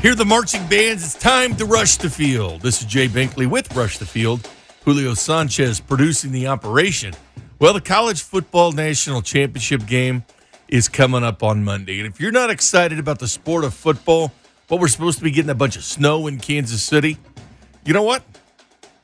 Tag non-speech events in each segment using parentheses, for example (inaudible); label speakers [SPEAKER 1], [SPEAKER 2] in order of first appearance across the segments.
[SPEAKER 1] Hear the marching bands. It's time to rush the field. This is Jay Binkley with Rush the Field. Julio Sanchez producing the operation. Well, the college football national championship game is coming up on Monday. And if you're not excited about the sport of football, but we're supposed to be getting a bunch of snow in Kansas City, you know what?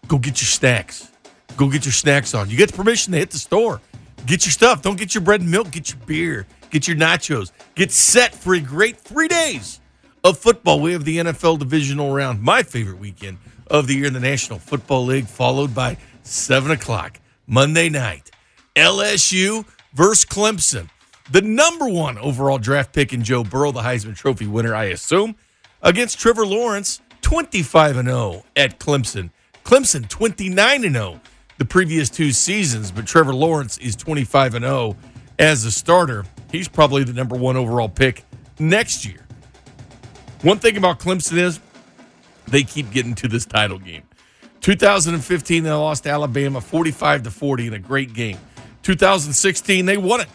[SPEAKER 1] Go get your snacks. Go get your snacks on. You get the permission to hit the store. Get your stuff. Don't get your bread and milk. Get your beer. Get your nachos. Get set for a great three days of football. We have the NFL divisional round, my favorite weekend of the year in the National Football League, followed by 7 o'clock Monday night. LSU versus Clemson. The number one overall draft pick in Joe Burrow, the Heisman Trophy winner, I assume, against Trevor Lawrence, 25 and 0 at Clemson. Clemson 29 and 0 the previous two seasons, but Trevor Lawrence is 25 and 0 as a starter. He's probably the number one overall pick next year. One thing about Clemson is they keep getting to this title game. 2015 they lost to Alabama 45 to 40 in a great game. 2016 they won it.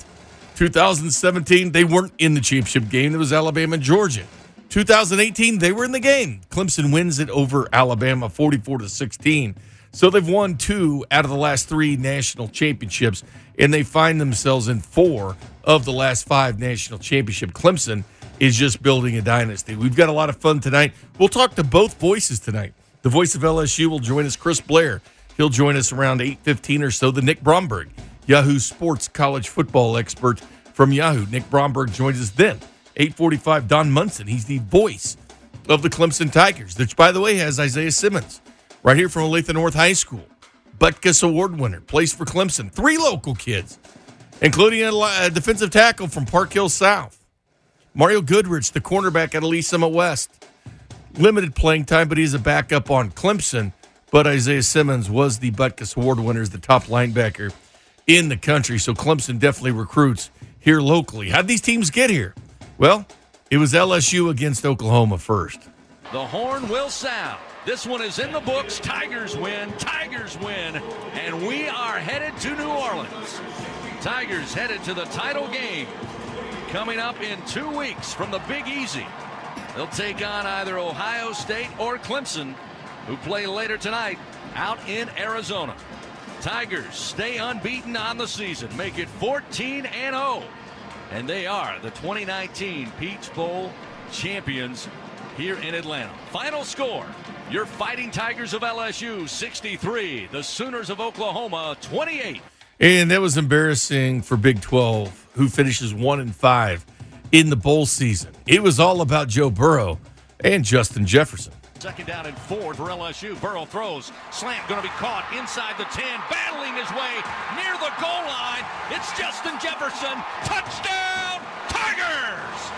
[SPEAKER 1] 2017 they weren't in the championship game. It was Alabama and Georgia. 2018 they were in the game. Clemson wins it over Alabama 44 to 16. So they've won two out of the last three national championships, and they find themselves in four of the last five national championship. Clemson is just building a dynasty. We've got a lot of fun tonight. We'll talk to both voices tonight. The voice of LSU will join us, Chris Blair. He'll join us around 8.15 or so. The Nick Bromberg, Yahoo Sports college football expert from Yahoo. Nick Bromberg joins us then. 8.45, Don Munson. He's the voice of the Clemson Tigers, which, by the way, has Isaiah Simmons right here from Olathe North High School. Butkus Award winner, plays for Clemson. Three local kids, including a defensive tackle from Park Hill South. Mario Goodrich, the cornerback at Lee's Summit West. Limited playing time, but he's a backup on Clemson. But Isaiah Simmons was the Butkus Award winner as the top linebacker in the country. So Clemson definitely recruits here locally. How'd these teams get here? Well, it was LSU against Oklahoma first.
[SPEAKER 2] The horn will sound. This one is in the books. Tigers win. Tigers win. And we are headed to New Orleans. Tigers headed to the title game coming up in two weeks from the Big Easy. They'll take on either Ohio State or Clemson, who play later tonight out in Arizona. Tigers stay unbeaten on the season, make it 14 and 0. And they are the 2019 Peach Bowl champions here in Atlanta. Final score your Fighting Tigers of LSU 63, the Sooners of Oklahoma 28.
[SPEAKER 1] And that was embarrassing for Big 12, who finishes 1 and 5 in the bowl season. It was all about Joe Burrow and Justin Jefferson.
[SPEAKER 2] Second down and four for LSU. Burrow throws. Slant going to be caught inside the 10, battling his way near the goal line. It's Justin Jefferson. Touchdown, Tigers!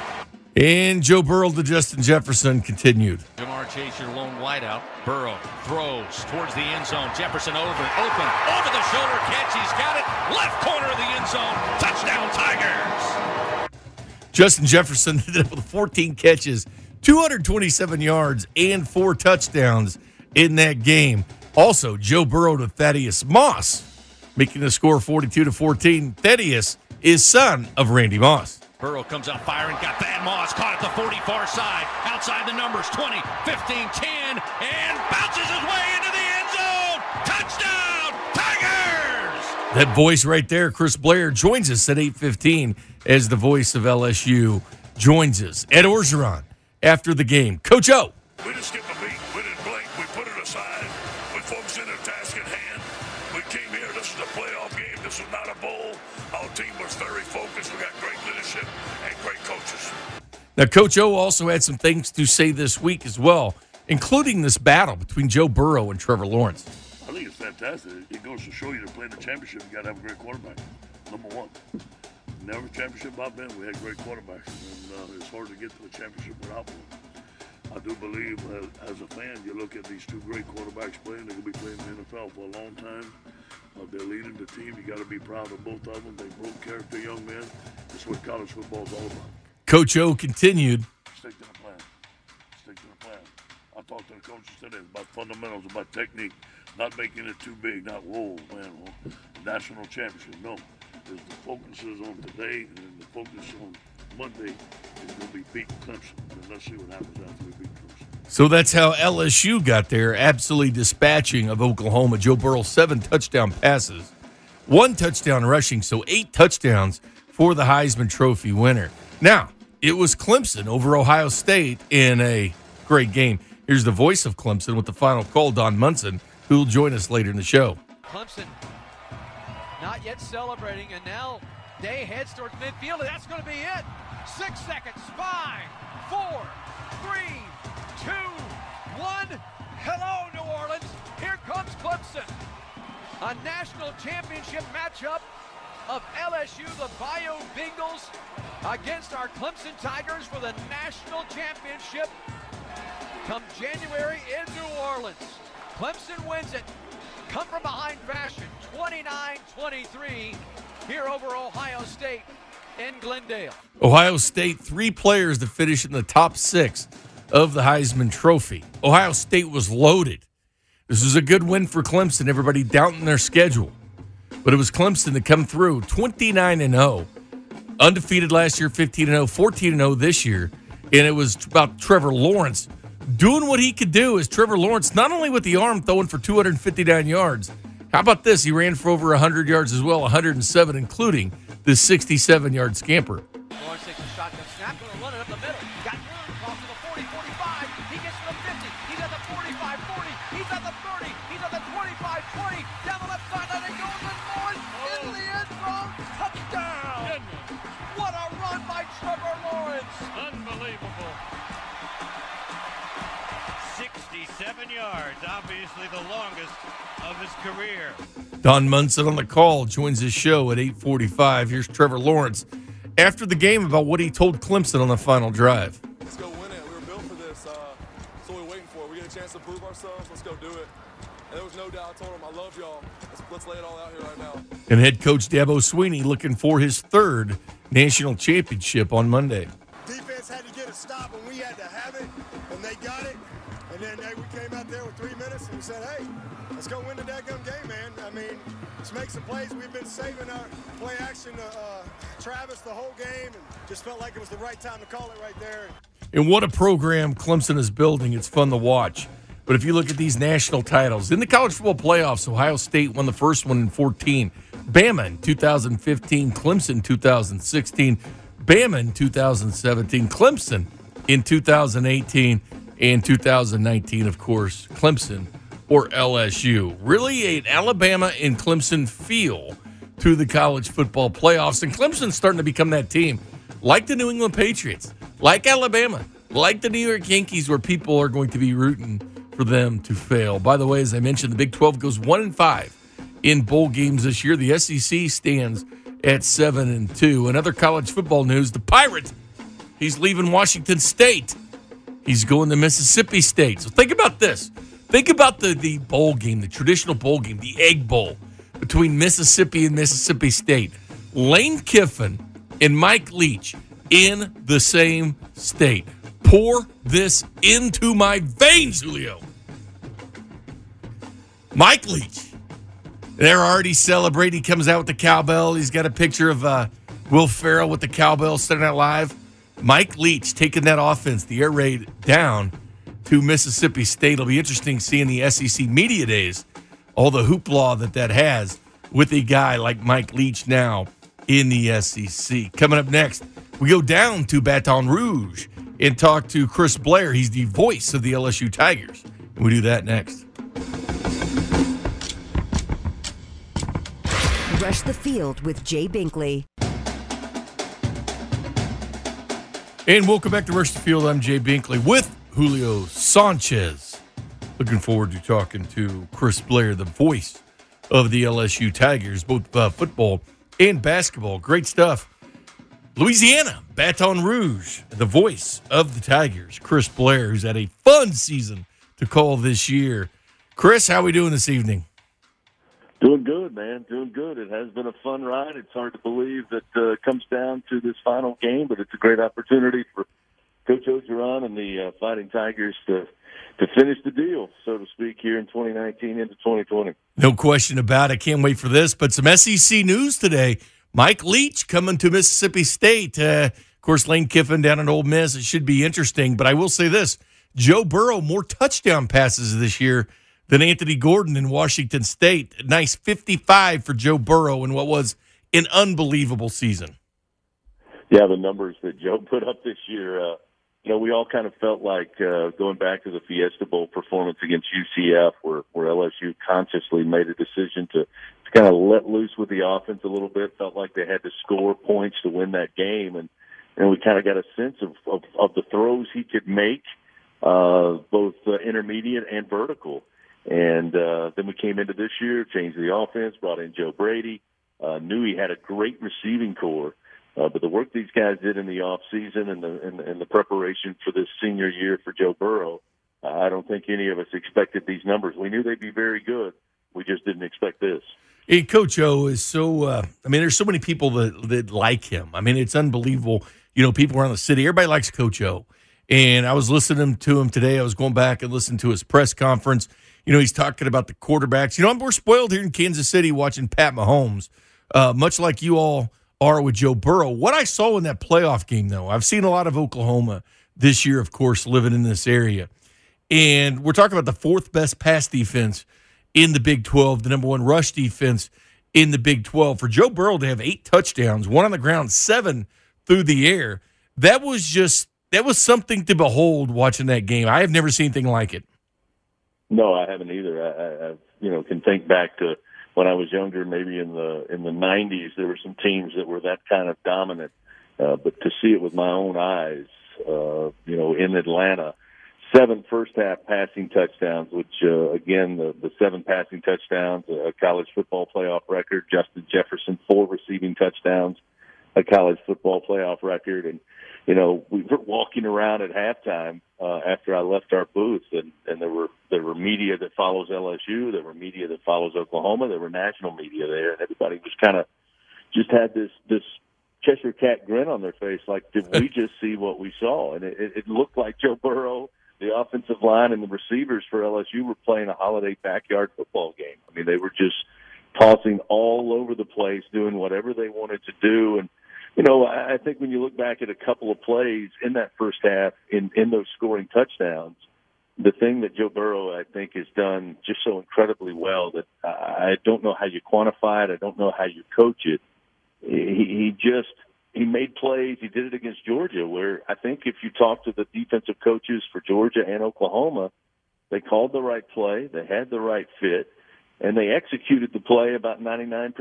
[SPEAKER 1] And Joe Burrow to Justin Jefferson continued.
[SPEAKER 2] Ja'Marr Chase, your lone wideout. Burrow throws towards the end zone. Jefferson over, open, over the shoulder catch. He's got it. Left corner of the end zone. Touchdown, Tigers.
[SPEAKER 1] Justin Jefferson (laughs) ended up with 14 catches, 227 yards, and four touchdowns in that game. Also, Joe Burrow to Thaddeus Moss, making the score 42 to 14. Thaddeus is son of Randy Moss.
[SPEAKER 2] Burrow comes out firing, got Thad Moss caught at the 40 far side, outside the numbers 20, 15, 10, and bounces his way into the end zone. Touchdown, Tigers!
[SPEAKER 1] That voice right there, Chris Blair, joins us at 8:15 as the voice of LSU joins us. Ed Orgeron after the game. Coach O. Now, Coach O also had some things to say this week as well, including this battle between Joe Burrow and Trevor Lawrence.
[SPEAKER 3] I think it's fantastic. It goes to show you to play the championship, you got to have a great quarterback. Number one. Never championship I've been, we had great quarterbacks, and uh, it's hard to get to a championship without one. I do believe, uh, as a fan, you look at these two great quarterbacks playing. They're going to be playing in the NFL for a long time. Uh, they're leading the team. You got to be proud of both of them. They both character young men. That's what college football is all about.
[SPEAKER 1] Coach O continued.
[SPEAKER 3] Stick to the plan. Stick to the plan. I talked to the coaches today about fundamentals, about technique, not making it too big, not whoa, man, well, national championship. No, There's the focus is on today and the focus on Monday is going to be beating Clemson. And let's see what happens after we beat Clemson.
[SPEAKER 1] So that's how LSU got there, absolutely dispatching of Oklahoma. Joe Burrow, seven touchdown passes, one touchdown rushing, so eight touchdowns for the Heisman Trophy winner. Now, it was Clemson over Ohio State in a great game. Here's the voice of Clemson with the final call, Don Munson, who will join us later in the show.
[SPEAKER 4] Clemson not yet celebrating, and now Day heads towards midfield, and that's going to be it. Six seconds, five, four, three, two, one. Hello, New Orleans. Here comes Clemson. A national championship matchup of LSU, the Bayou Bengals, against our Clemson Tigers for the national championship come January in New Orleans. Clemson wins it. Come from behind fashion, 29-23 here over Ohio State in Glendale.
[SPEAKER 1] Ohio State, three players to finish in the top six of the Heisman Trophy. Ohio State was loaded. This is a good win for Clemson. Everybody doubting their schedule. But it was Clemson to come through 29 and 0. Undefeated last year, 15 and 0, 14 and 0 this year. And it was about Trevor Lawrence doing what he could do as Trevor Lawrence, not only with the arm throwing for 259 yards. How about this? He ran for over 100 yards as well, 107, including the 67 yard scamper.
[SPEAKER 5] Obviously the longest of his career.
[SPEAKER 1] Don Munson on the call joins his show at 8:45. Here's Trevor Lawrence after the game about what he told Clemson on the final drive.
[SPEAKER 6] Let's go win it. We were built for this. Uh, that's what we're waiting for. We get a chance to prove ourselves. Let's go do it. And there was no doubt. I told him I love y'all. Let's, let's lay it all out here right now.
[SPEAKER 1] And head coach Dabo Swinney looking for his third national championship on Monday.
[SPEAKER 7] Defense had to get a stop and we had to have it, and they got it. And then they, we came we said, hey, let's go win the daggum game, man. I mean, let's make some plays. We've been saving our play action to uh, Travis the whole game and just felt like it was the right time to call it right there.
[SPEAKER 1] And what a program Clemson is building. It's fun to watch. But if you look at these national titles, in the college football playoffs, Ohio State won the first one in 14, Bama in 2015, Clemson 2016, Bama in 2017, Clemson in 2018, and 2019, of course, Clemson or LSU. Really an Alabama and Clemson feel to the college football playoffs. And Clemson's starting to become that team, like the New England Patriots, like Alabama, like the New York Yankees, where people are going to be rooting for them to fail. By the way, as I mentioned, the Big 12 goes one and five in bowl games this year. The SEC stands at seven and two. And other college football news: the Pirates. He's leaving Washington State. He's going to Mississippi State. So think about this. Think about the the bowl game, the traditional bowl game, the Egg Bowl between Mississippi and Mississippi State. Lane Kiffin and Mike Leach in the same state. Pour this into my veins, Julio. Mike Leach. They're already celebrating. He comes out with the cowbell. He's got a picture of uh, Will Ferrell with the cowbell Saturday Night Live. Mike Leach taking that offense, the air raid, down to Mississippi State. It'll be interesting seeing the SEC media days, all the hoopla that that has with a guy like Mike Leach now in the SEC. Coming up next, we go down to Baton Rouge and talk to Chris Blair. He's the voice of the LSU Tigers. And we do that next.
[SPEAKER 8] Rush the Field with Jay Binkley.
[SPEAKER 1] And welcome back to Rush the Field. I'm Jay Binkley with Julio Sanchez. Looking forward to talking to Chris Blair, the voice of the LSU Tigers, both uh, football and basketball. Great stuff. Louisiana, Baton Rouge, the voice of the Tigers, Chris Blair, who's had a fun season to call this year. Chris, how are we doing this evening?
[SPEAKER 9] Doing good, man. Doing good. It has been a fun ride. It's hard to believe that uh, comes down to this final game, but it's a great opportunity for Coach Orgeron and the uh, Fighting Tigers to to finish the deal, so to speak, here in 2019 into 2020.
[SPEAKER 1] No question about it. Can't wait for this. But some SEC news today. Mike Leach coming to Mississippi State. Uh, course, Lane Kiffin down at Ole Miss. It should be interesting. But I will say this Joe Burrow, more touchdown passes this year than Anthony Gordon in Washington State. Nice 55 for Joe Burrow in what was an unbelievable season.
[SPEAKER 9] Yeah, the numbers that Joe put up this year, uh, you know, we all kind of felt like uh, going back to the Fiesta Bowl performance against UCF, where, where LSU consciously made a decision to, to kind of let loose with the offense a little bit, felt like they had to score points to win that game. And, and we kind of got a sense of, of, of the throws he could make, uh, both uh, intermediate and vertical. And uh, then we came into this year, changed the offense, brought in Joe Brady, uh, knew he had a great receiving corps. Uh, but the work these guys did in the off season and the and, and the preparation for this senior year for Joe Burrow, uh, I don't think any of us expected these numbers. We knew they'd be very good. We just didn't expect this.
[SPEAKER 1] Hey, Coach O is so. Uh, I mean, there's so many people that that like him. I mean, it's unbelievable. You know, people around the city, everybody likes Coach O. And I was listening to him today. I was going back and listening to his press conference. You know, he's talking about the quarterbacks. You know, we're spoiled here in Kansas City watching Pat Mahomes, uh, much like you all are with Joe Burrow. What I saw in that playoff game, though, I've seen a lot of Oklahoma this year, of course, living in this area. And we're talking about the fourth best pass defense in the Big 12, the number one rush defense in the Big 12. For Joe Burrow to have eight touchdowns, one on the ground, seven through the air, that was just that was something to behold watching that game. I have never seen anything like it.
[SPEAKER 9] No, I haven't either. I, I, I you know can think back to when I was younger, maybe in the in the '90s, there were some teams that were that kind of dominant. Uh, but to see it with my own eyes, uh, you know, in Atlanta, seven first half passing touchdowns, which uh, again the the seven passing touchdowns, a college football playoff record. Justin Jefferson four receiving touchdowns, a college football playoff record, and you know, we were walking around at halftime uh, after I left our booth, and, and there were there were media that follows LSU, there were media that follows Oklahoma, there were national media there, and everybody was kind of just had this this Cheshire cat grin on their face, like did we (laughs) just see what we saw? And it, it looked like Joe Burrow, the offensive line, and the receivers for LSU were playing a holiday backyard football game. I mean, they were just tossing all over the place, doing whatever they wanted to do, and you know, I think when you look back at a couple of plays in that first half in, in those scoring touchdowns, the thing that Joe Burrow, I think, has done just so incredibly well that I don't know how you quantify it. I don't know how you coach it. He, he just, he made plays. He did it against Georgia, where I think if you talk to the defensive coaches for Georgia and Oklahoma, they called the right play, they had the right fit, and they executed the play about 99%.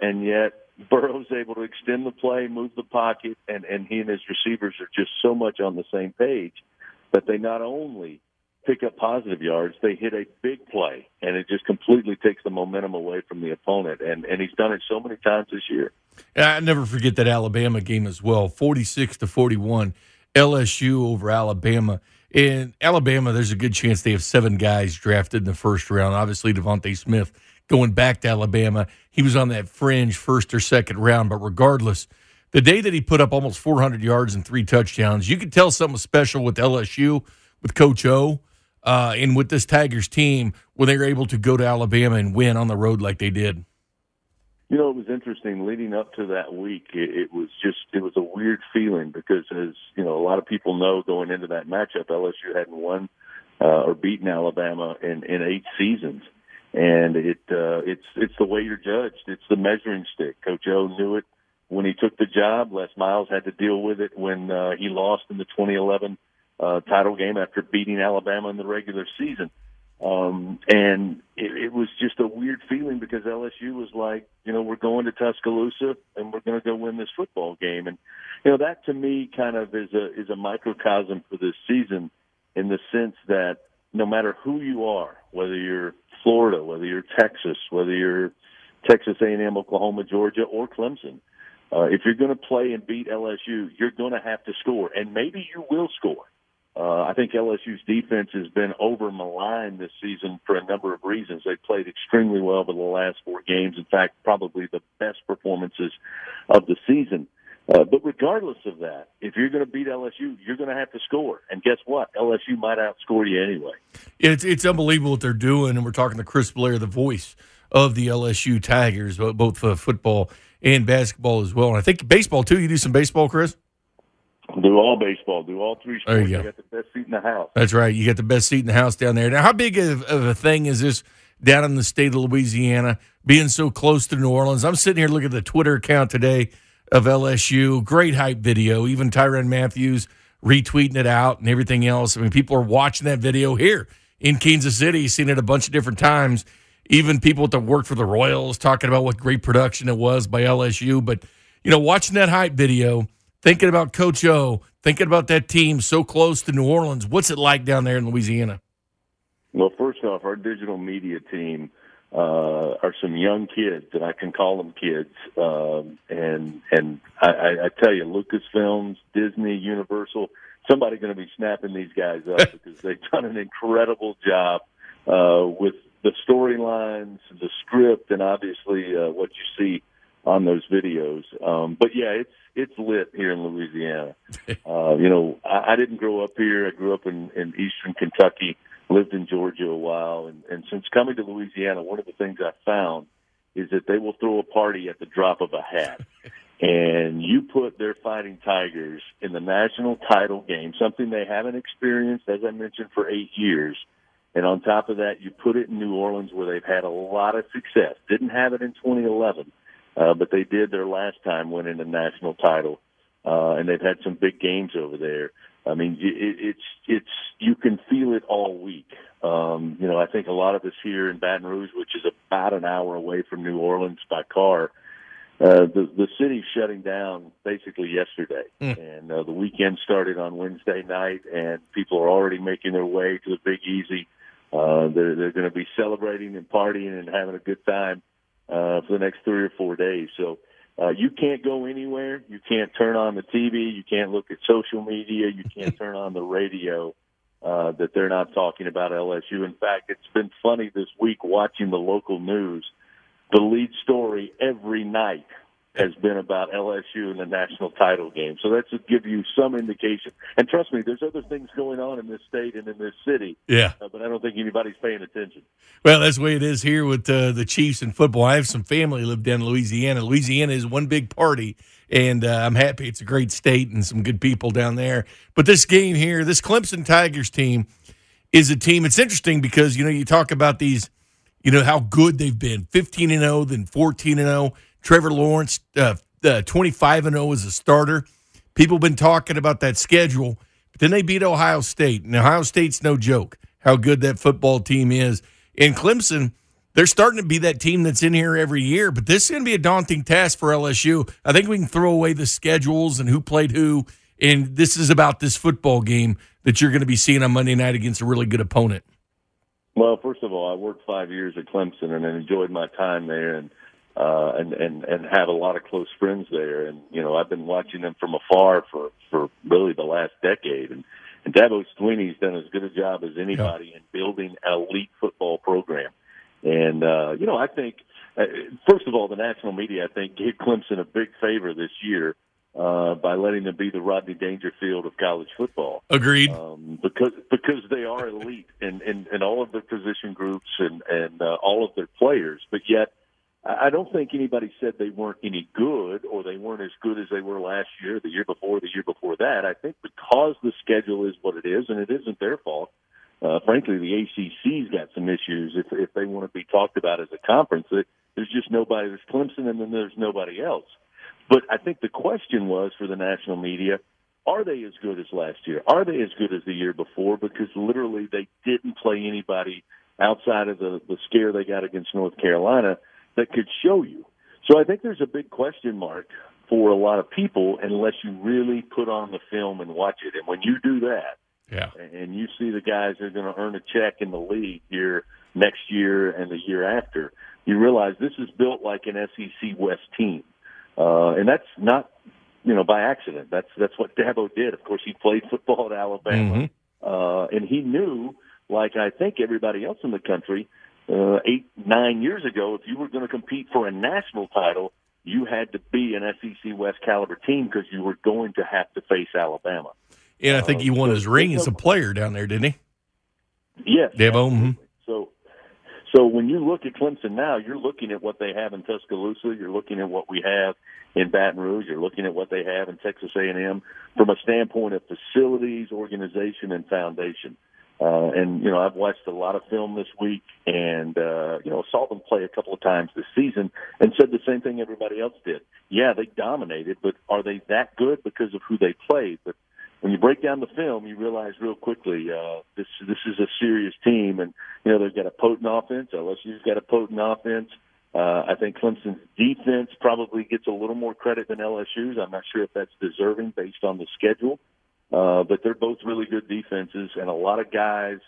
[SPEAKER 9] And yet, Burrow's able to extend the play, move the pocket, and, and he and his receivers are just so much on the same page that they not only pick up positive yards, they hit a big play, and it just completely takes the momentum away from the opponent. And and he's done it so many times this year.
[SPEAKER 1] Yeah, I never forget that Alabama game as well, forty six to forty one, LSU over Alabama. In Alabama, there's a good chance they have seven guys drafted in the first round. Obviously, DeVonta Smith going back to Alabama. He was on that fringe first or second round, but regardless, the day that he put up almost 400 yards and three touchdowns, you could tell something special with LSU, with Coach O, uh, and with this Tigers team when they were able to go to Alabama and win on the road like they did.
[SPEAKER 9] You know, it was interesting leading up to that week. It, it was just, it was a weird feeling because, as you know, a lot of people know going into that matchup, LSU hadn't won uh, or beaten Alabama in, in eight seasons and it uh, it's it's the way you're judged. It's the measuring stick. Coach O knew it when he took the job. Les Miles had to deal with it when uh, he lost in the 2011 uh, title game after beating Alabama in the regular season. Um, and it, it was just a weird feeling because LSU was like, you know, we're going to Tuscaloosa and we're going to go win this football game. And, you know, that to me kind of is a, is a microcosm for this season in the sense that no matter who you are, whether you're Florida, whether you're Texas, whether you're Texas A&M, Oklahoma, Georgia, or Clemson. Uh, if you're going to play and beat LSU, you're going to have to score, and maybe you will score. Uh, I think LSU's defense has been over maligned this season for a number of reasons. They've played extremely well over the last four games. In fact, probably the best performances of the season. Uh, but regardless of that, if you're going to beat LSU, you're going to have to score. And guess what? LSU might outscore you anyway.
[SPEAKER 1] It's it's unbelievable what they're doing, and we're talking to Chris Blair, the voice of the LSU Tigers, both for football and basketball as well. And I think baseball too. You do some baseball, Chris?
[SPEAKER 9] Do all baseball. Do all three sports.
[SPEAKER 1] There you go.
[SPEAKER 9] got the best seat in the house.
[SPEAKER 1] That's right. You got the best seat in the house down there. Now, how big of, of a thing is this down in the state of Louisiana, being so close to New Orleans? I'm sitting here looking at the Twitter account today of LSU. Great hype video. Even Tyrann Mathieu retweeting it out and everything else. I mean, people are watching that video here in Kansas City, seen it a bunch of different times. Even people that work for the Royals talking about what great production it was by LSU. But, you know, watching that hype video, thinking about Coach O, thinking about that team so close to New Orleans, what's it like down there in Louisiana?
[SPEAKER 9] Well, first off, our digital media team uh, are some young kids, and I can call them kids. Um, and and I, I, tell you, Lucasfilms, Disney, Universal, somebody going to be snapping these guys up (laughs) because they've done an incredible job uh, with the storylines, the script, and obviously uh, what you see on those videos. Um, but yeah, it's it's lit here in Louisiana. (laughs) Uh, you know, I, I didn't grow up here. I grew up in, in eastern Kentucky, lived in Georgia a while, and, and since coming to Louisiana, one of the things I found is that they will throw a party at the drop of a hat. (laughs) And you put their fighting tigers in the national title game, something they haven't experienced, as I mentioned, for eight years. And on top of that, you put it in New Orleans where they've had a lot of success. Didn't have it in 2011, uh, but they did their last time winning the national title. Uh, and they've had some big games over there. I mean, it, it's it's you can feel it all week. Um, you know, I think a lot of us here in Baton Rouge, which is about an hour away from New Orleans by car, uh, the the city's shutting down basically yesterday,
[SPEAKER 1] Mm.
[SPEAKER 9] and uh, the weekend started on Wednesday night, and people are already making their way to the Big Easy. Uh, they're they're going to be celebrating and partying and having a good time uh, for the next three or four days. So uh, you can't go anywhere. You can't turn on the TV. You can't look at social media. You can't (laughs) turn on the radio uh, that they're not talking about LSU. In fact, it's been funny this week watching the local news. The lead story every night has been about LSU in the national title game. So that should give you some indication. And trust me, there's other things going on in this state and in this city,
[SPEAKER 1] Yeah.
[SPEAKER 9] uh, but I don't think anybody's paying attention.
[SPEAKER 1] Well, that's the way it is here with uh, the Chiefs and football. I have some family lived down in Louisiana. Louisiana is one big party, and uh, I'm happy. It's a great state and some good people down there. But this game here, this Clemson Tigers team, is a team. It's interesting because you know you talk about these, you know how good they've been, 15 and 0, then 14 and 0. Trevor Lawrence, uh, uh, 25 and 0 as a starter. People have been talking about that schedule, but then they beat Ohio State. And Ohio State's no joke. How good that football team is. And Clemson, they're starting to be that team that's in here every year, but this is going to be a daunting task for LSU. I think we can throw away the schedules and who played who, and this is about this football game that you're going to be seeing on Monday night against a really good opponent.
[SPEAKER 9] Well, first of all, I worked five years at Clemson and I enjoyed my time there, and uh, and and and have a lot of close friends there. And you know, I've been watching them from afar for for really the last decade. And and Dabo Swinney's done as good a job as anybody in building an elite football program. And uh, you know, I think uh, first of all, the national media I think gave Clemson a big favor this year uh, by letting them be the Rodney Dangerfield of college football
[SPEAKER 1] Agreed.
[SPEAKER 9] um, because because they are elite in, in, in all of their position groups and and uh, all of their players. But yet, I don't think anybody said they weren't any good or they weren't as good as they were last year, the year before, the year before that. I think because the schedule is what it is, and it isn't their fault. Uh, frankly, the ACC's got some issues if if they want to be talked about as a conference. There- There's just nobody. There's Clemson, and then there's nobody else. But I think the question was for the national media, are they as good as last year? Are they as good as the year before? Because literally they didn't play anybody outside of the, the scare they got against North Carolina that could show you. So I think there's a big question mark for a lot of people unless you really put on the film and watch it. And when you do that,
[SPEAKER 1] Yeah.
[SPEAKER 9] and you see the guys that are going to earn a check in the league here next year and the year after, you realize this is built like an SEC West team, uh, and that's not you know by accident. That's that's what Dabo did. Of course, he played football at Alabama,
[SPEAKER 1] Mhm.
[SPEAKER 9] uh, and he knew, like I think everybody else in the country, uh, eight nine years ago, if you were going to compete for a national title. You had to be an SEC West caliber team because you were going to have to face Alabama.
[SPEAKER 1] And I think he won his ring as a player down there, didn't he?
[SPEAKER 9] Yes,
[SPEAKER 1] Dabo. mhm.
[SPEAKER 9] So, so when you look at Clemson now, you're looking at what they have in Tuscaloosa. You're looking at what we have in Baton Rouge. You're looking at what they have in Texas A&M from a standpoint of facilities, organization, and foundation. Uh, and you know, I've watched a lot of film this week, and uh, you know, saw them play a couple of times this season, and said the same thing everybody else did. Yeah, they dominated, but are they that good because of who they played? But when you break down the film, you realize real quickly uh, this this is a serious team, and you know they've got a potent offense. LSU's got a potent offense. Uh, I think Clemson's defense probably gets a little more credit than LSU's. I'm not sure if that's deserving based on the schedule. Uh, but they're both really good defenses, and a lot of guys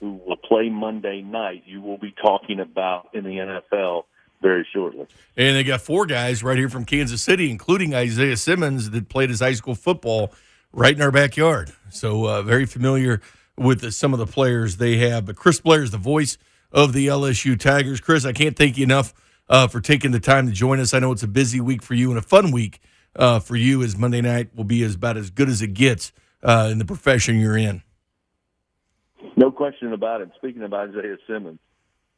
[SPEAKER 9] who will play Monday night, you will be talking about in the NFL very shortly.
[SPEAKER 1] And they got four guys right here from Kansas City, including Isaiah Simmons, that played his high school football right in our backyard. So uh, very familiar with the, some of the players they have. But Chris Blair is the voice of the LSU Tigers. Chris, I can't thank you enough uh, for taking the time to join us. I know it's a busy week for you and a fun week uh, for you as Monday night will be as about as good as it gets uh, in the profession you're in.
[SPEAKER 9] No question about it. Speaking of Isaiah Simmons,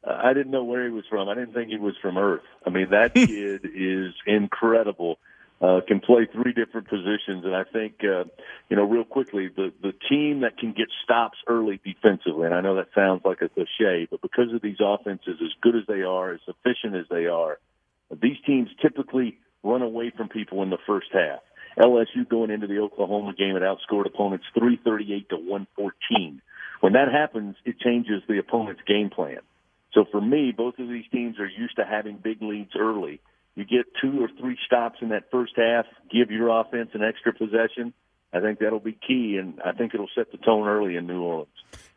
[SPEAKER 9] uh, I didn't know where he was from. I didn't think he was from Earth. I mean, that (laughs) kid is incredible. Uh, can play three different positions, and I think uh, you know real quickly the the team that can get stops early defensively. And I know that sounds like a cliche, but because of these offenses, as good as they are, as efficient as they are, these teams typically run away from people in the first half. LSU going into the Oklahoma game had outscored opponents 338 to 114. When that happens, it changes the opponent's game plan. So for me, both of these teams are used to having big leads early. You get two or three stops in that first half, give your offense an extra possession. I think that'll be key, and I think it'll set the tone early in New Orleans.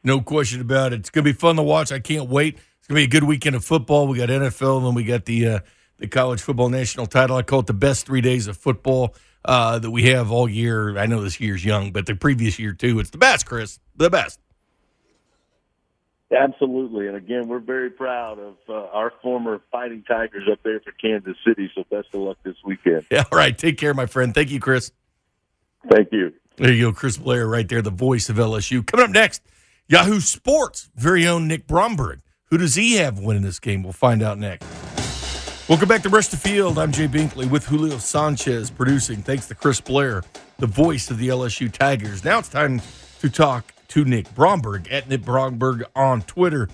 [SPEAKER 1] No question about it. It's going to be fun to watch. I can't wait. It's going to be a good weekend of football. We got NFL, and then we got the uh, the college football national title. I call it the best three days of football uh, that we have all year. I know this year's young, but the previous year too. It's the best, Chris. The best.
[SPEAKER 9] Absolutely, and again, we're very proud of uh, our former Fighting Tigers up there for Kansas City. So best of luck this weekend.
[SPEAKER 1] Yeah, all right. Take care, my friend. Thank you, Chris.
[SPEAKER 9] Thank you.
[SPEAKER 1] There you go, Chris Blair, right there, the voice of LSU. Coming up next, Yahoo Sports' very own Nick Bromberg. Who does he have winning this game? We'll find out next. Welcome back to Rush the Field. I'm Jay Binkley with Julio Sanchez producing. Thanks to Chris Blair, the voice of the LSU Tigers. Now it's time to talk to Nick Bromberg at Nick Bromberg on Twitter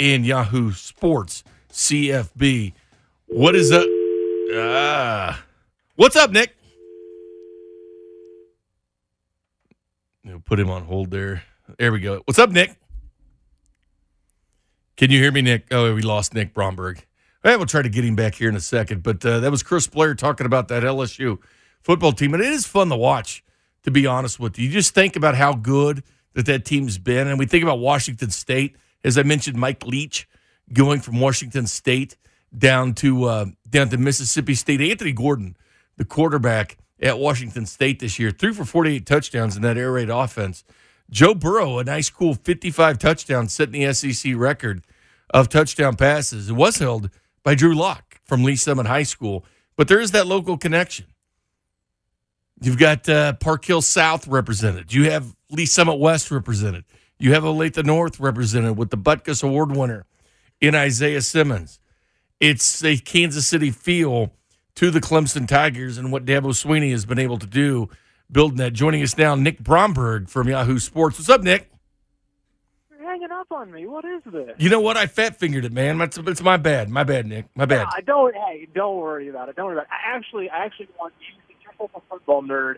[SPEAKER 1] and Yahoo Sports CFB. What is up? Ah, what's up, Nick? We'll put him on hold there. There we go. What's up, Nick? Can you hear me, Nick? Oh, we lost Nick Bromberg. Hey, we'll try to get him back here in a second. But uh, that was Chris Blair talking about that LSU football team. And it is fun to watch, to be honest with you. You just think about how good that that team's been. And we think about Washington State. As I mentioned, Mike Leach going from Washington State down to uh, down to Mississippi State. Anthony Gordon, the quarterback at Washington State this year, threw for 48 touchdowns in that air raid offense. Joe Burrow, a nice, cool 55 touchdowns, setting the SEC record of touchdown passes. It was held by Drew Lock from Lee Summit High School. But there is that local connection. You've got uh, Park Hill South represented. You have Lee Summit West represented. You have Olathe North represented with the Butkus Award winner in Isaiah Simmons. It's a Kansas City feel to the Clemson Tigers and what Dabo Swinney has been able to do building that. Joining us now, Nick Bromberg from Yahoo Sports. What's up, Nick?
[SPEAKER 10] Up on me. What is this?
[SPEAKER 1] You know what? I fat fingered it, man. It's, it's my bad. My bad, Nick. My bad.
[SPEAKER 10] I don't. Hey, don't worry about it. Don't worry about it. I actually, I actually want you, since you're a football nerd,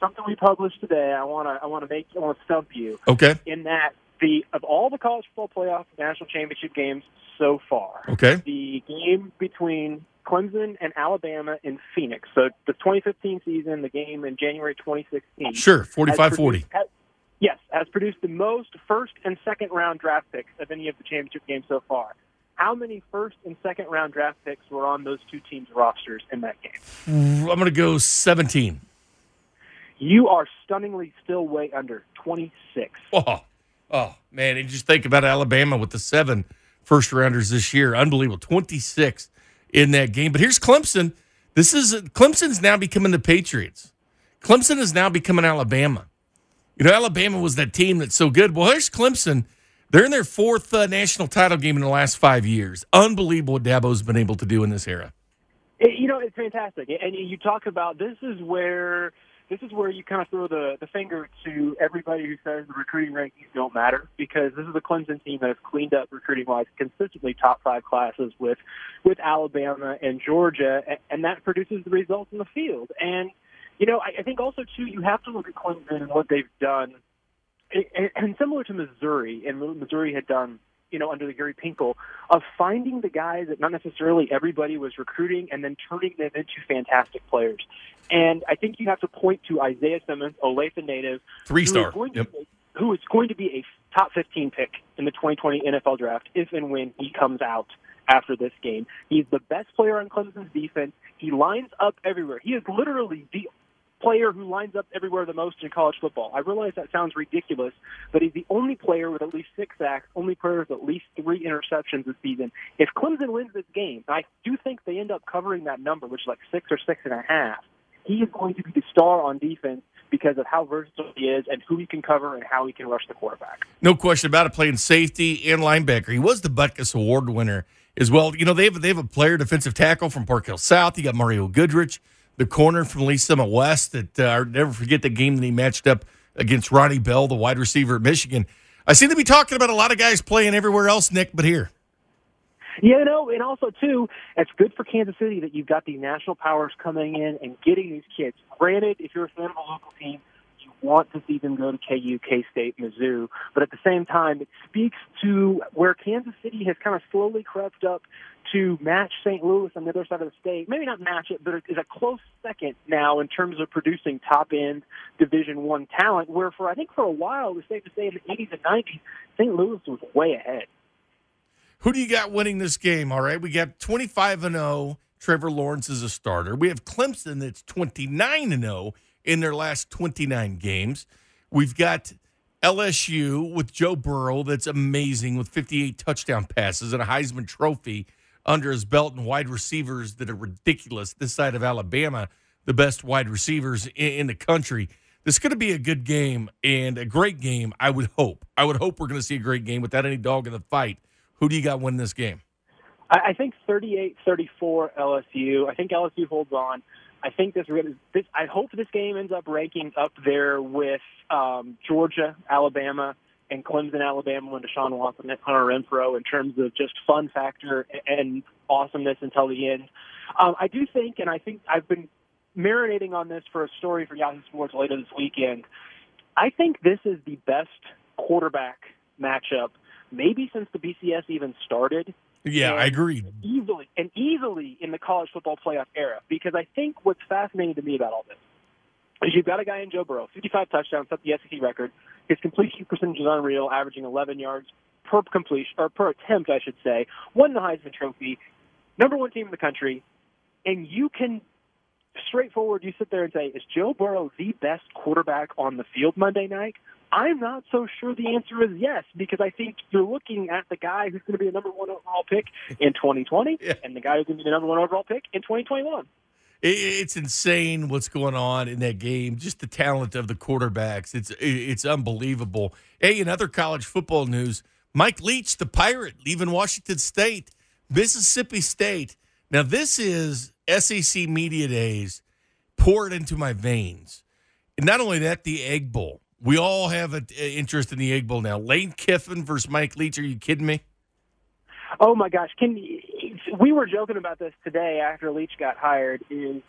[SPEAKER 10] something we published today. I want to, I want to make, I want to stump you.
[SPEAKER 1] Okay.
[SPEAKER 10] In that the of all the college football playoff national championship games so far,
[SPEAKER 1] Okay.
[SPEAKER 10] the game between Clemson and Alabama in Phoenix. So the 2015 season, the game in January 2016.
[SPEAKER 1] Sure,
[SPEAKER 10] has
[SPEAKER 1] 45 40.
[SPEAKER 10] has- Yes, has produced the most first and second round draft picks of any of the championship games so far. How many first and second round draft picks were on those two teams' rosters in that game?
[SPEAKER 1] Mm, I'm going to go 17.
[SPEAKER 10] You are stunningly still way under 26.
[SPEAKER 1] Oh, oh man. And just think about Alabama with the seven first rounders this year. Unbelievable. 26 in that game. But here's Clemson. This is Clemson's now becoming the Patriots. Clemson is now becoming Alabama. You know, Alabama was that team that's so good. Well, here's Clemson. They're in their fourth uh, national title game in the last five years. Unbelievable what Dabo's been able to do in this era.
[SPEAKER 10] It- you know, it's fantastic. And you talk about this is where this is where you kind of throw the, the finger to everybody who says the recruiting rankings don't matter because this is a Clemson team that has cleaned up recruiting wise consistently top five classes with with Alabama and Georgia, and, and that produces the results in the field. And you know, I, I think also too you have to look at Clemson and what they've done, and, and similar to Missouri, and Missouri had done you know, under the Gary Pinkel of finding the guys that not necessarily everybody was recruiting and then turning them into fantastic players. And I think you have to point to Isaiah Simmons, Olathe native,
[SPEAKER 1] three star,
[SPEAKER 10] yep. who is going to be a top 15 pick in the 2020 NFL draft if and when he comes out after this game. He's the best player on Clemson's defense. He lines up everywhere. He is literally the player who lines up everywhere the most in college football. I realize that sounds ridiculous, but he's the only player with at least six sacks, only player with at least three interceptions this season. If Clemson wins this game, I do think they end up covering that number, which is like six or six and a half. He is going to be the star on defense because of how versatile he is and who he can cover and how he can rush the quarterback.
[SPEAKER 1] No question about it. Playing safety and linebacker, he was the Butkus Award winner as well. You know they have they have a player defensive tackle from Park Hill South. You got Mario Goodrich the corner from Lee Summit West. That uh, I'll never forget the game that he matched up against Ronnie Bell, the wide receiver at Michigan. I seem to be talking about a lot of guys playing everywhere else, Nick, but here.
[SPEAKER 10] Yeah, you know, and also too, it's good for Kansas City that you've got these national powers coming in and getting these kids. Granted, if you're a fan of a local team, want to see them go to KU, K State, Mizzou, but at the same time, it speaks to where Kansas City has kind of slowly crept up to match St. Louis on the other side of the state. Maybe not match it, but it is a close second now in terms of producing top end Division One talent. Where for I think for a while it was safe to say in the 80s and 90s, St. Louis was way ahead.
[SPEAKER 1] Who do you got winning this game? All right, we got 25 and 0. Trevor Lawrence is a starter. We have Clemson that's 29 and 0 in their last 29 games. We've got LSU with Joe Burrow that's amazing with 58 touchdown passes and a Heisman Trophy under his belt and wide receivers that are ridiculous this side of Alabama, the best wide receivers in, the country. This is going to be a good game and a great game, I would hope. I would hope we're going to see a great game without any dog in the fight. Who do you got winning this game?
[SPEAKER 10] I think 38 34 LSU. I think LSU holds on. I think this, this. I hope this game ends up ranking up there with um, Georgia, Alabama, and Clemson, Alabama, and Deshaun Watson and Hunter Renfrow in terms of just fun factor and awesomeness until the end. Um, I do think, and I think I've been marinating on this for a story for Yahoo Sports later this weekend. I think this is the best quarterback matchup, maybe since the BCS even started.
[SPEAKER 1] Yeah, I agree.
[SPEAKER 10] Easily and easily in the college football playoff era, because I think what's fascinating to me about all this is you've got a guy in Joe Burrow, 55 touchdowns, set the SEC record. His completion percentage is unreal, averaging 11 yards per completion or per attempt, I should say. Won the Heisman Trophy, number one team in the country, and you can straightforward. You sit there and say, "Is Joe Burrow the best quarterback on the field Monday night?" I'm not so sure the answer is yes, because I think you're looking at the guy who's going to be a number one overall pick in 2020 yeah. and the guy who's going to be the number one overall pick in 2021 (laughs)
[SPEAKER 1] it's insane what's going on in that game. Just the talent of the quarterbacks. It's it's unbelievable. Hey, in other college football news, Mike Leach, the pirate, leaving Washington State, Mississippi State. Now this is SEC media days poured into my veins. And not only that, the Egg Bowl. We all have an interest in the Egg Bowl now. Lane Kiffin versus Mike Leach. Are you kidding me?
[SPEAKER 10] Oh my gosh! Can we were joking about this today after Leach got hired? Is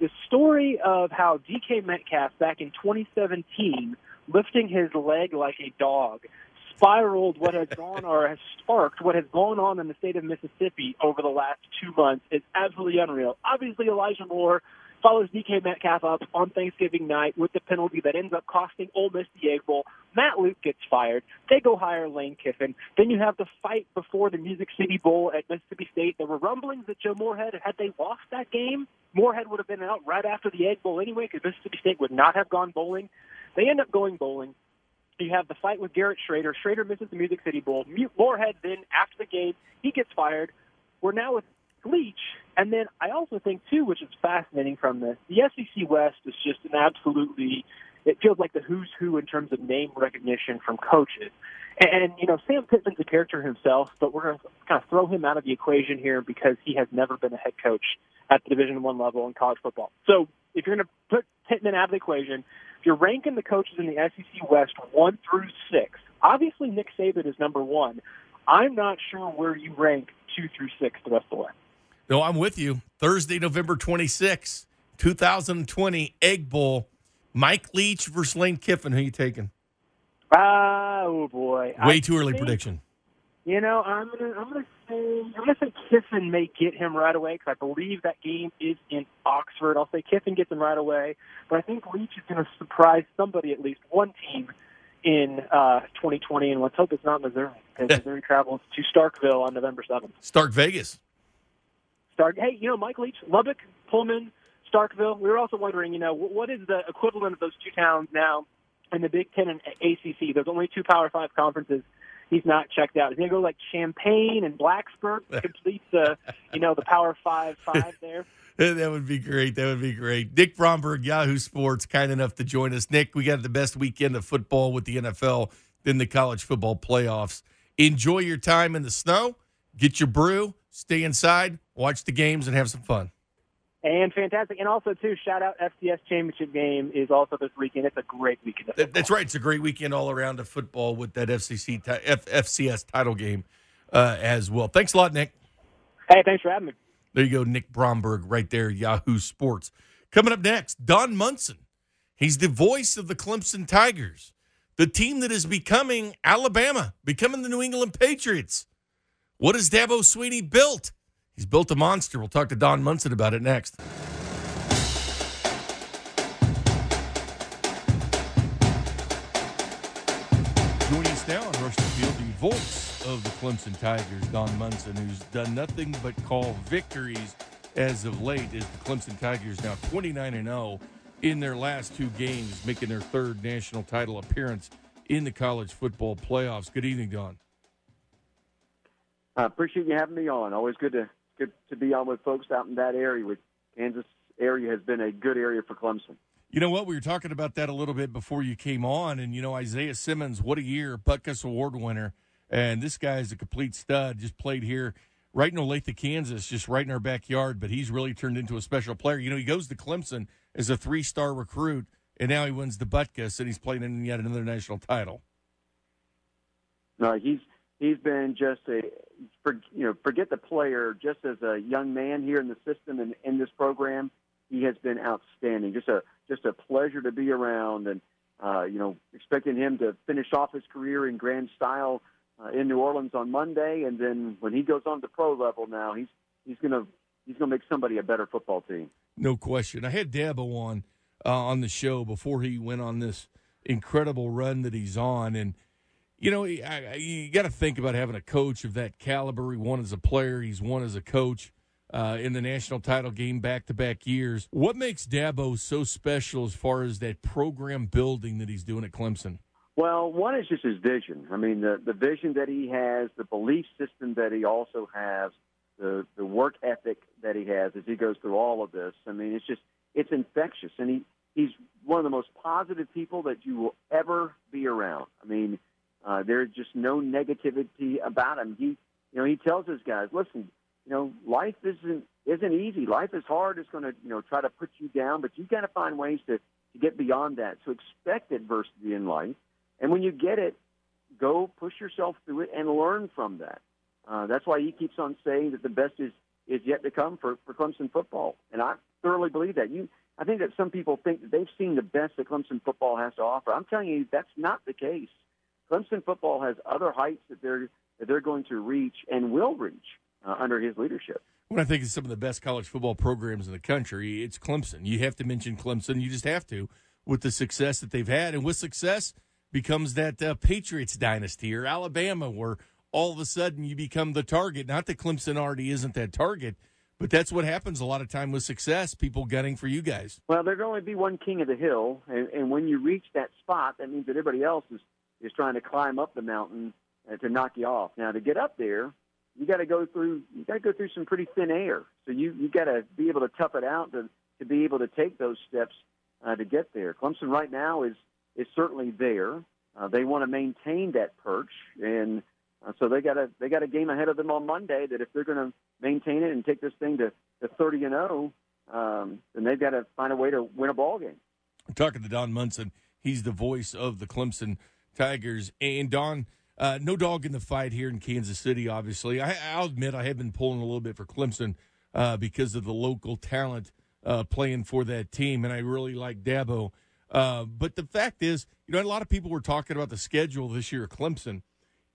[SPEAKER 10] the story of how DK Metcalf back in 2017 lifting his leg like a dog spiraled what has (laughs) gone or has sparked what has gone on in the state of Mississippi over the last two months is absolutely unreal. Obviously, Elijah Moore follows DK Metcalf up on Thanksgiving night with the penalty that ends up costing Ole Miss the Egg Bowl. Matt Luke gets fired. They go hire Lane Kiffin. Then you have the fight before the Music City Bowl at Mississippi State. There were rumblings that Joe Moorhead, had they lost that game, Moorhead would have been out right after the Egg Bowl anyway because Mississippi State would not have gone bowling. They end up going bowling. You have the fight with Garrett Shrader. Shrader misses the Music City Bowl. Moorhead then, after the game, he gets fired. We're now with Leach. And then I also think, too, which is fascinating from this, the SEC West is just an absolutely it feels like the who's who in terms of name recognition from coaches. And, you know, Sam Pittman's a character himself, but we're going to kind of throw him out of the equation here because he has never been a head coach at the Division One level in college football. So if you're going to put Pittman out of the equation, if you're ranking the coaches in the SEC West one through six, obviously Nick Saban is number one. I'm not sure where you rank two through six the rest of the way.
[SPEAKER 1] No, I'm with you. Thursday, November 26, 2020, Egg Bowl. Mike Leach versus Lane Kiffin. Who are you taking?
[SPEAKER 10] Ah, oh boy.
[SPEAKER 1] Way
[SPEAKER 10] I
[SPEAKER 1] too early
[SPEAKER 10] think-
[SPEAKER 1] prediction.
[SPEAKER 10] You know, I'm gonna I'm gonna say I'm gonna say Kiffin may get him right away because I believe that game is in Oxford. I'll say Kiffin gets him right away, but I think Leach is going to surprise somebody at least one team in uh, 2020, and let's hope it's not Missouri because (laughs) Missouri travels to Starkville on November 7th.
[SPEAKER 1] Stark Vegas.
[SPEAKER 10] Hey, you know Mike Leach, Lubbock, Pullman, Starkville. We were also wondering, you know, what is the equivalent of those two towns now in the Big Ten and ACC? There's only two Power Five conferences. He's not checked out. Is he gonna go like Champaign and Blacksburg complete the, you know, the Power Five five there? (laughs)
[SPEAKER 1] That would be great. That would be great. Nick Bromberg, Yahoo Sports, kind enough to join us. Nick, we got the best weekend of football with the NFL, then the college football playoffs. Enjoy your time in the snow. Get your brew. Stay inside. Watch the games and have some fun.
[SPEAKER 10] And fantastic. And also too, shout out FCS championship game is also this weekend. It's a great weekend.
[SPEAKER 1] That- That's right. It's a great weekend all around of football with that FCC ti- F- FCS title game uh, as well. Thanks a lot, Nick.
[SPEAKER 10] Hey, thanks for having me.
[SPEAKER 1] There you go, Nick Bromberg, right there, Yahoo Sports. Coming up next, Don Munson. He's the voice of the Clemson Tigers, the team that is becoming Alabama, becoming the New England Patriots. What has Dabo Swinney built? He's built a monster. We'll talk to Don Munson about it next. Joining us now on Rush the Field, the voice of the Clemson Tigers, Don Munson, who's done nothing but call victories as of late. As the Clemson Tigers now 29 and 0 in their last two games, making their third national title appearance in the college football playoffs. Good evening, Don.
[SPEAKER 11] I appreciate you having me on. Always good to good to be on with folks out in that area. With Kansas area has been a good area for Clemson.
[SPEAKER 1] You know what? We were talking about that a little bit before you came on, and you know Isaiah Simmons, what a year, Butkus Award winner, and this guy is a complete stud. Just played here, right in Olathe, Kansas, just right in our backyard. But he's really turned into a special player. You know, he goes to Clemson as a three-star recruit, and now he wins the Butkus, and he's playing in yet another national title.
[SPEAKER 11] No, he's he's been just a for, you know forget the player. Just as a young man here in the system and in this program, he has been outstanding. Just a just a pleasure to be around, and uh, you know expecting him to finish off his career in grand style uh, in New Orleans on Monday, and then when he goes on to pro level now, he's he's gonna he's gonna make somebody a better football team.
[SPEAKER 1] No question. I had Dabo on uh, on the show before he went on this incredible run that he's on, and you know, you got to think about having a coach of that caliber. He won as a player. He's won as a coach uh, in the national title game back to back years. What makes Dabo so special as far as that program building that he's doing at Clemson?
[SPEAKER 11] Well, one is just his vision. I mean, the the vision that he has, the belief system that he also has, the the work ethic that he has as he goes through all of this. I mean, it's just it's infectious, and he he's one of the most positive people that you will ever be around. I mean, uh, there's just no negativity about him. He you know he tells his guys, listen, you know, life isn't isn't easy. Life is hard. It's going to you know try to put you down, but you got to find ways to to get beyond that. So expect adversity in life. And when you get it, go push yourself through it and learn from that. Uh, that's why he keeps on saying that the best is is yet to come for, for Clemson football, and I thoroughly believe that. You, I think that some people think that they've seen the best that Clemson football has to offer. I'm telling you, that's not the case. Clemson football has other heights that they're that they're going to reach and will reach uh, under his leadership.
[SPEAKER 1] When I think of some of the best college football programs in the country, it's Clemson. You have to mention Clemson. You just have to with the success that they've had, and with success becomes that uh, Patriots dynasty or Alabama, where all of a sudden you become the target. Not that Clemson already isn't that target, but that's what happens a lot of time with success. People gunning for you guys.
[SPEAKER 11] Well, there can only be one king of the hill, and, and when you reach that spot, that means that everybody else is is trying to climb up the mountain uh, to knock you off. Now, to get up there, you got to go through you got to go through some pretty thin air. So you you got to be able to tough it out to to be able to take those steps uh, to get there. Clemson right now is is certainly there. Uh, they want to maintain that perch, and uh, so they got a they got a game ahead of them on Monday. That if they're going to maintain it and take this thing to, to 30 and 0, um, then they've got to find a way to win a ball game.
[SPEAKER 1] I'm talking to Don Munson. He's the voice of the Clemson Tigers. And Don, uh, no dog in the fight here in Kansas City. Obviously, I, will admit I have been pulling a little bit for Clemson uh, because of the local talent uh, playing for that team, and I really like Dabo. Uh, but the fact is, you know, a lot of people were talking about the schedule this year at Clemson,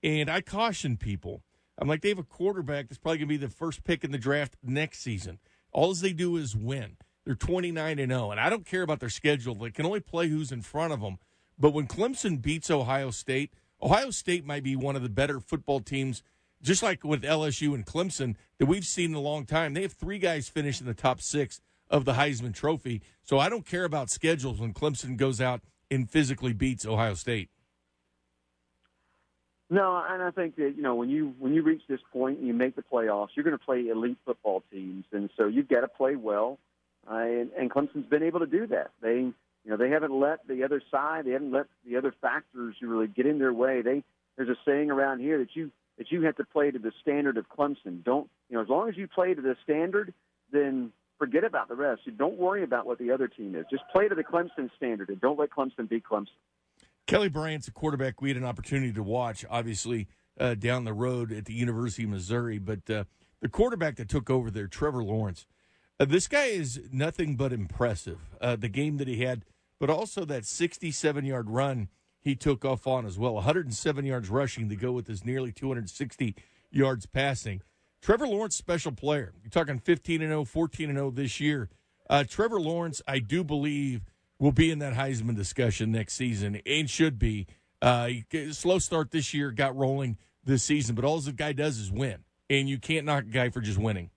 [SPEAKER 1] and I caution people. I'm like, they have a quarterback that's probably going to be the first pick in the draft next season. All they do is win. They're 29 and 0, and I don't care about their schedule. They can only play who's in front of them. But when Clemson beats Ohio State, Ohio State might be one of the better football teams, just like with LSU and Clemson, that we've seen in a long time. They have three guys finish in the top six of the Heisman Trophy. So I don't care about schedules when Clemson goes out and physically beats Ohio State.
[SPEAKER 11] No, and I think that you know when you when you reach this point and you make the playoffs, you're going to play elite football teams, and so you've got to play well. Uh, and, and Clemson's been able to do that. They, you know, they haven't let the other side, they haven't let the other factors really get in their way. They there's a saying around here that you that you have to play to the standard of Clemson. Don't you know? As long as you play to the standard, then forget about the rest. Don't worry about what the other team is. Just play to the Clemson standard, and don't let Clemson be Clemson.
[SPEAKER 1] Kelly Bryant's a quarterback we had an opportunity to watch, obviously, uh, down the road at the University of Missouri. But uh, the quarterback that took over there, Trevor Lawrence, uh, this guy is nothing but impressive. Uh, the game that he had, but also that 67 yard run he took off on as well. 107 yards rushing to go with his nearly 260 yards passing. Trevor Lawrence, special player. You're talking 15 and 0, 14 and 0 this year. Uh, Trevor Lawrence, I do believe will be in that Heisman discussion next season and should be. Uh, slow start this year, got rolling this season, but all the guy does is win, and you can't knock a guy for just winning.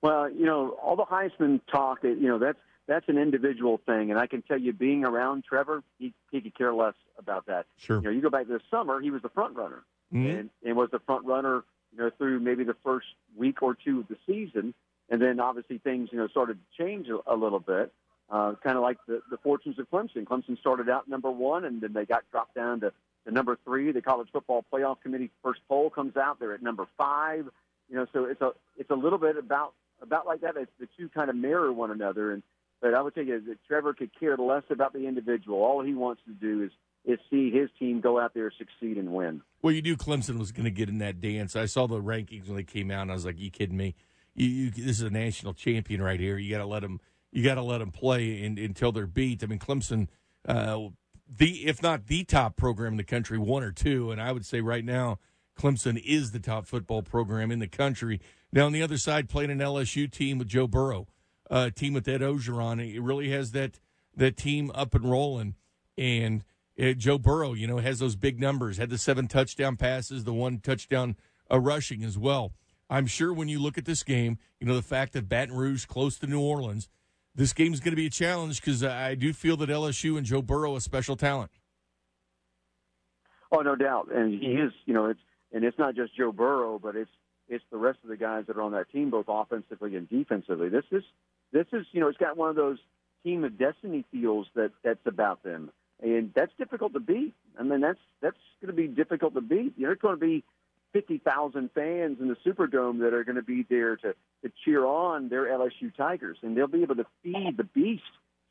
[SPEAKER 11] Well, you know, all the Heisman talk, you know, that's that's an individual thing, and I can tell you, being around Trevor, he he could care less about that.
[SPEAKER 1] Sure.
[SPEAKER 11] You know, you go back this summer, he was the front runner,
[SPEAKER 1] mm-hmm.
[SPEAKER 11] and and was the front runner, you know, through maybe the first week or two of the season, and then obviously things, you know, started to change a, a little bit uh, kind of like the, the fortunes of Clemson. Clemson started out number one, and then they got dropped down to, to number three. The College Football Playoff Committee first poll comes out; they're at number five. You know, so it's a it's a little bit about about like that. It's, the two kind of mirror one another. And but I would tell you that Trevor could care less about the individual. All he wants to do is is see his team go out there, succeed, and win.
[SPEAKER 1] Well, you knew Clemson was going to get in that dance. I saw the rankings when they came out, and I was like, "You kidding me? You, you this is a national champion right here. You got to let them." you got to let them play in, until they're beat. I mean, Clemson, uh, the if not the top program in the country, one or two, and I would say right now, Clemson is the top football program in the country. Now on the other side, playing an LSU team with Joe Burrow, uh, team with Ed Orgeron. it really has that that team up and rolling. And uh, Joe Burrow, you know, has those big numbers, had the seven touchdown passes, the one touchdown uh, rushing as well. I'm sure when you look at this game, you know the fact that Baton Rouge close to New Orleans this game is going to be a challenge because I do feel that LSU and Joe Burrow a special talent.
[SPEAKER 11] Oh, no doubt, and he is. You know, it's and it's not just Joe Burrow, but it's it's the rest of the guys that are on that team, both offensively and defensively. This is this is you know, it's got one of those team of destiny feels that that's about them, and that's difficult to beat. I mean, that's that's going to be difficult to beat. You know, going to be 50,000 fans in the Superdome that are going to be there to, to cheer on their LSU Tigers, and they'll be able to feed the beast,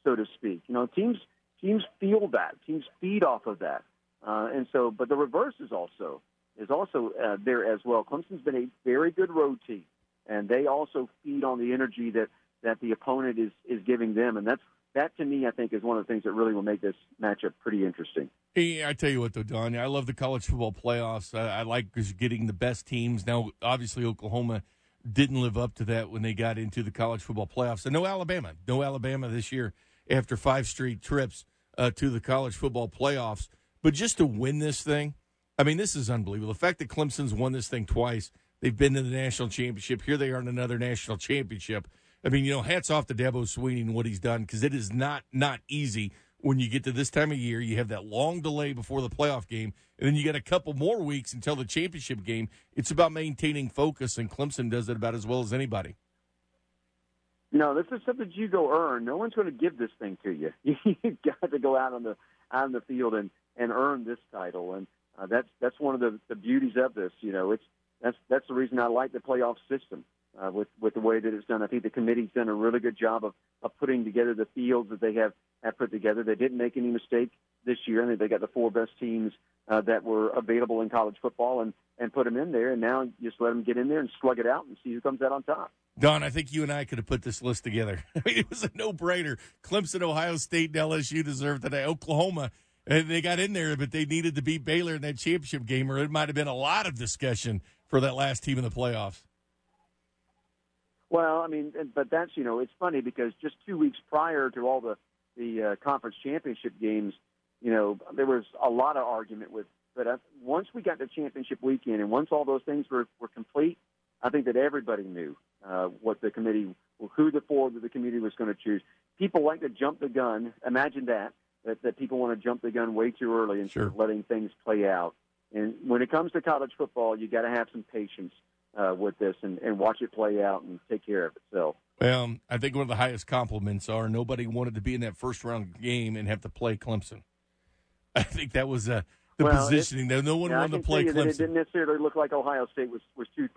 [SPEAKER 11] so to speak. You know, teams teams feel that, teams feed off of that, uh, and so. But the reverse is also is also uh, there as well. Clemson's been a very good road team, and they also feed on the energy that that the opponent is is giving them, and that's that to me, I think, is one of the things that really will make this matchup pretty interesting.
[SPEAKER 1] Hey, I tell you what, though, Don, I love the college football playoffs. I, I like getting the best teams. Now, obviously, Oklahoma didn't live up to that when they got into the college football playoffs. And no Alabama, no Alabama this year after five straight trips uh, to the college football playoffs. But just to win this thing, I mean, this is unbelievable. The fact that Clemson's won this thing twice, they've been to the national championship. Here they are in another national championship. I mean, you know, hats off to Dabo Swinney and what he's done because it is not not easy when you get to this time of year. You have that long delay before the playoff game, and then you get a couple more weeks until the championship game. It's about maintaining focus, and Clemson does it about as well as anybody.
[SPEAKER 11] Know, this is something you go earn. No one's going to give this thing to you. (laughs) You've got to go out on the out on the field and and earn this title, and uh, that's that's one of the, the beauties of this. You know, it's that's that's the reason I like the playoff system uh, with with the way that it's done. I think the committee's done a really good job of of putting together the fields that they have have put together. They didn't make any mistake this year. I think they got the four best teams uh, that were available in college football and and put them in there. And now just let them get in there and slug it out and see who comes out on top.
[SPEAKER 1] Don, I think you and I could have put this list together. I (laughs) mean, it was a no-brainer. Clemson, Ohio State, and LSU deserved today. Oklahoma, and they got in there, but they needed to beat Baylor in that championship game, or it might have been a lot of discussion for that last team in the playoffs.
[SPEAKER 11] Well, I mean, but that's you know, it's funny because just two weeks prior to all the the uh, conference championship games, you know, there was a lot of argument with. But uh, once we got to championship weekend, and once all those things were were complete, I think that everybody knew uh, what the committee, who the four that the committee was going to choose. People like to jump the gun. Imagine that that, that people want to jump the gun way too early instead
[SPEAKER 1] sure.
[SPEAKER 11] of letting things play out. And when it comes to college football, you got to have some patience uh, with this and, and watch it play out and take care of itself.
[SPEAKER 1] Well, I think one of the highest compliments are nobody wanted to be in that first round game and have to play Clemson. (laughs) I think that was uh, the
[SPEAKER 11] well,
[SPEAKER 1] positioning. It, no one
[SPEAKER 11] yeah,
[SPEAKER 1] wanted to play Clemson.
[SPEAKER 11] It didn't necessarily look like Ohio State was was too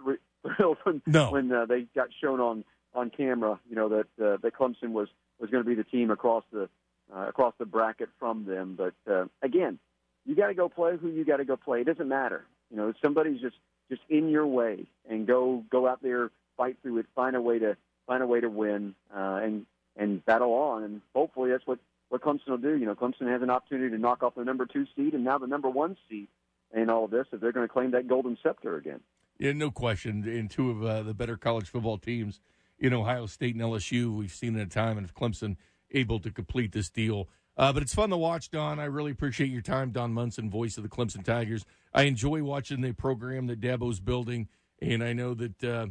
[SPEAKER 11] (laughs) thrilled when
[SPEAKER 1] no.
[SPEAKER 11] when uh, they got shown on on camera. You know that uh, that Clemson was was going to be the team across the uh, across the bracket from them. But uh, again, you got to go play who you got to go play. It doesn't matter. You know, somebody's just just in your way, and go go out there, fight through it, find a way to find a way to win, uh, and and battle on. And hopefully, that's what what Clemson will do. You know, Clemson has an opportunity to knock off the number two seed and now the number one seed in all of this if they're going to claim that golden scepter again.
[SPEAKER 1] Yeah, no question. In two of uh, the better college football teams in Ohio State and LSU, we've seen it a time, and if Clemson able to complete this deal. Uh, but it's fun to watch, Don. I really appreciate your time, Don Munson, voice of the Clemson Tigers. I enjoy watching the program that Dabo's building, and I know that uh,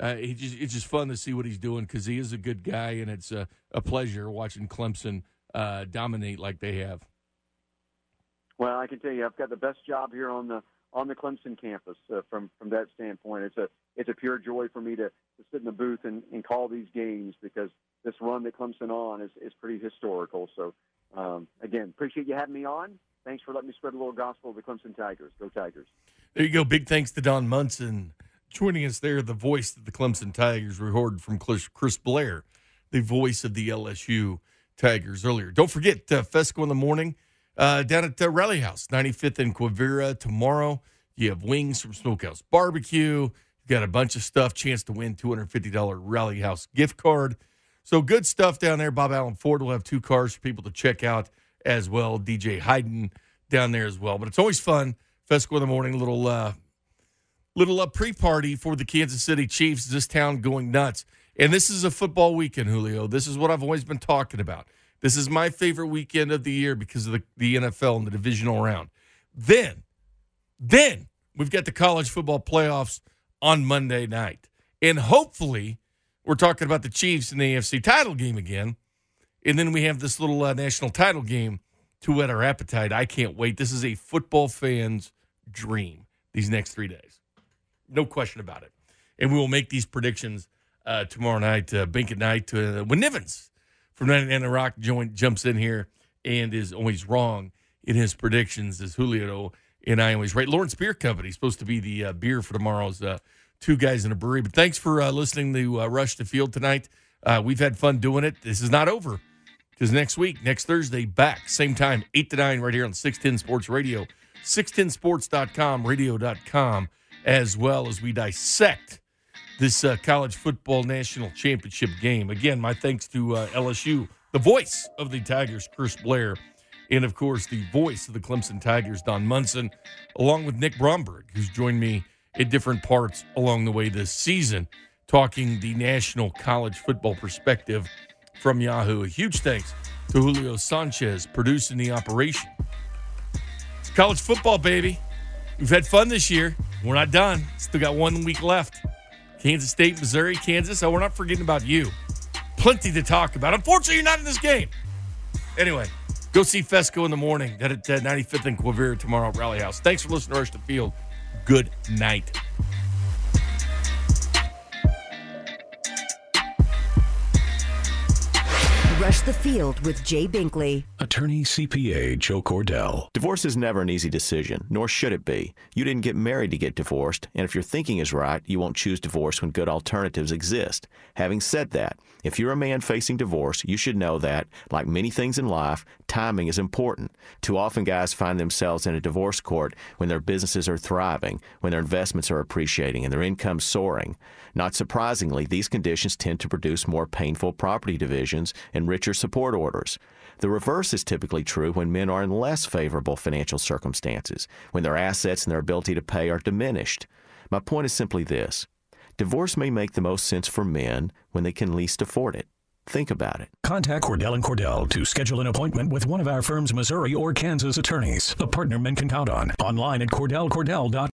[SPEAKER 1] uh, just, it's just fun to see what he's doing because he is a good guy, and it's a, a pleasure watching Clemson uh, dominate like they have.
[SPEAKER 11] Well, I can tell you, I've got the best job here on the on the Clemson campus uh, from from that standpoint. It's a it's a pure joy for me to, to sit in the booth and, and call these games because this run that Clemson on is, is pretty historical. So um, again, appreciate you having me on. Thanks for letting me spread a little gospel of the Clemson Tigers. Go Tigers!
[SPEAKER 1] There you go. Big thanks to Don Munson joining us there. The voice of the Clemson Tigers, recorded from Chris Blair, the voice of the LSU Tigers earlier. Don't forget uh, Fesco in the morning uh, down at uh, Rally House, 95th and Quivira tomorrow. You have wings from Smokehouse Barbecue. You got a bunch of stuff. Chance to win $250 Rally House gift card. So good stuff down there. Bob Allen Ford will have two cars for people to check out as well. DJ Hayden down there as well. But it's always fun. Fesco in the morning, little uh, little uh, pre-party for the Kansas City Chiefs. This town going nuts. And this is a football weekend, Julio. This is what I've always been talking about. This is my favorite weekend of the year because of the, the NFL and the divisional round. Then, then we've got the college football playoffs on Monday night. And hopefully, we're talking about the Chiefs in the AFC title game again. And then we have this little uh, national title game to whet our appetite. I can't wait. This is a football fan's dream these next three days. No question about it. And we will make these predictions uh, tomorrow night, uh, Bink at night. Uh, when Nivens from 99 Rock joint jumps in here and is always wrong in his predictions, as Julio and I always right. Lawrence Beer Company is supposed to be the uh, beer for tomorrow's uh, Two Guys in a Brewery. But thanks for uh, listening to uh, Rush the Field tonight. Uh, we've had fun doing it. This is not over because next week, next Thursday, back, same time, 8 to 9, right here on 610 Sports Radio, 610sports.com, radio.com, as well as we dissect this uh, college football national championship game. Again, my thanks to uh, LSU, the voice of the Tigers, Chris Blair, and of course, the voice of the Clemson Tigers, Don Munson, along with Nick Bromberg, who's joined me at different parts along the way this season, talking the national college football perspective from Yahoo. A huge thanks to Julio Sanchez producing the operation. It's college football, baby. We've had fun this year. We're not done. Still got one week left. Kansas State, Missouri, Kansas. Oh, we're not forgetting about you. Plenty to talk about. Unfortunately, you're not in this game. Anyway, go see Fesco in the morning. At uh, 95th and Quivira tomorrow at Rally House. Thanks for listening to Rush the Field. Good night.
[SPEAKER 8] Rush the Field with Jay Binkley.
[SPEAKER 12] Attorney CPA Joe Cordell.
[SPEAKER 13] Divorce is never an easy decision, nor should it be. You didn't get married to get divorced, and if your thinking is right, you won't choose divorce when good alternatives exist. Having said that, if you're a man facing divorce, you should know that, like many things in life, timing is important. Too often, guys find themselves in a divorce court when their businesses are thriving, when their investments are appreciating, and their income soaring. Not surprisingly, these conditions tend to produce more painful property divisions and richer support orders. The reverse is typically true when men are in less favorable financial circumstances, when their assets and their ability to pay are diminished. My point is simply this divorce may make the most sense for men when they can least afford it. Think about it.
[SPEAKER 12] Contact Cordell and Cordell to schedule an appointment with one of our firm's Missouri or Kansas attorneys, a partner men can count on. Online at cordellcordell.com.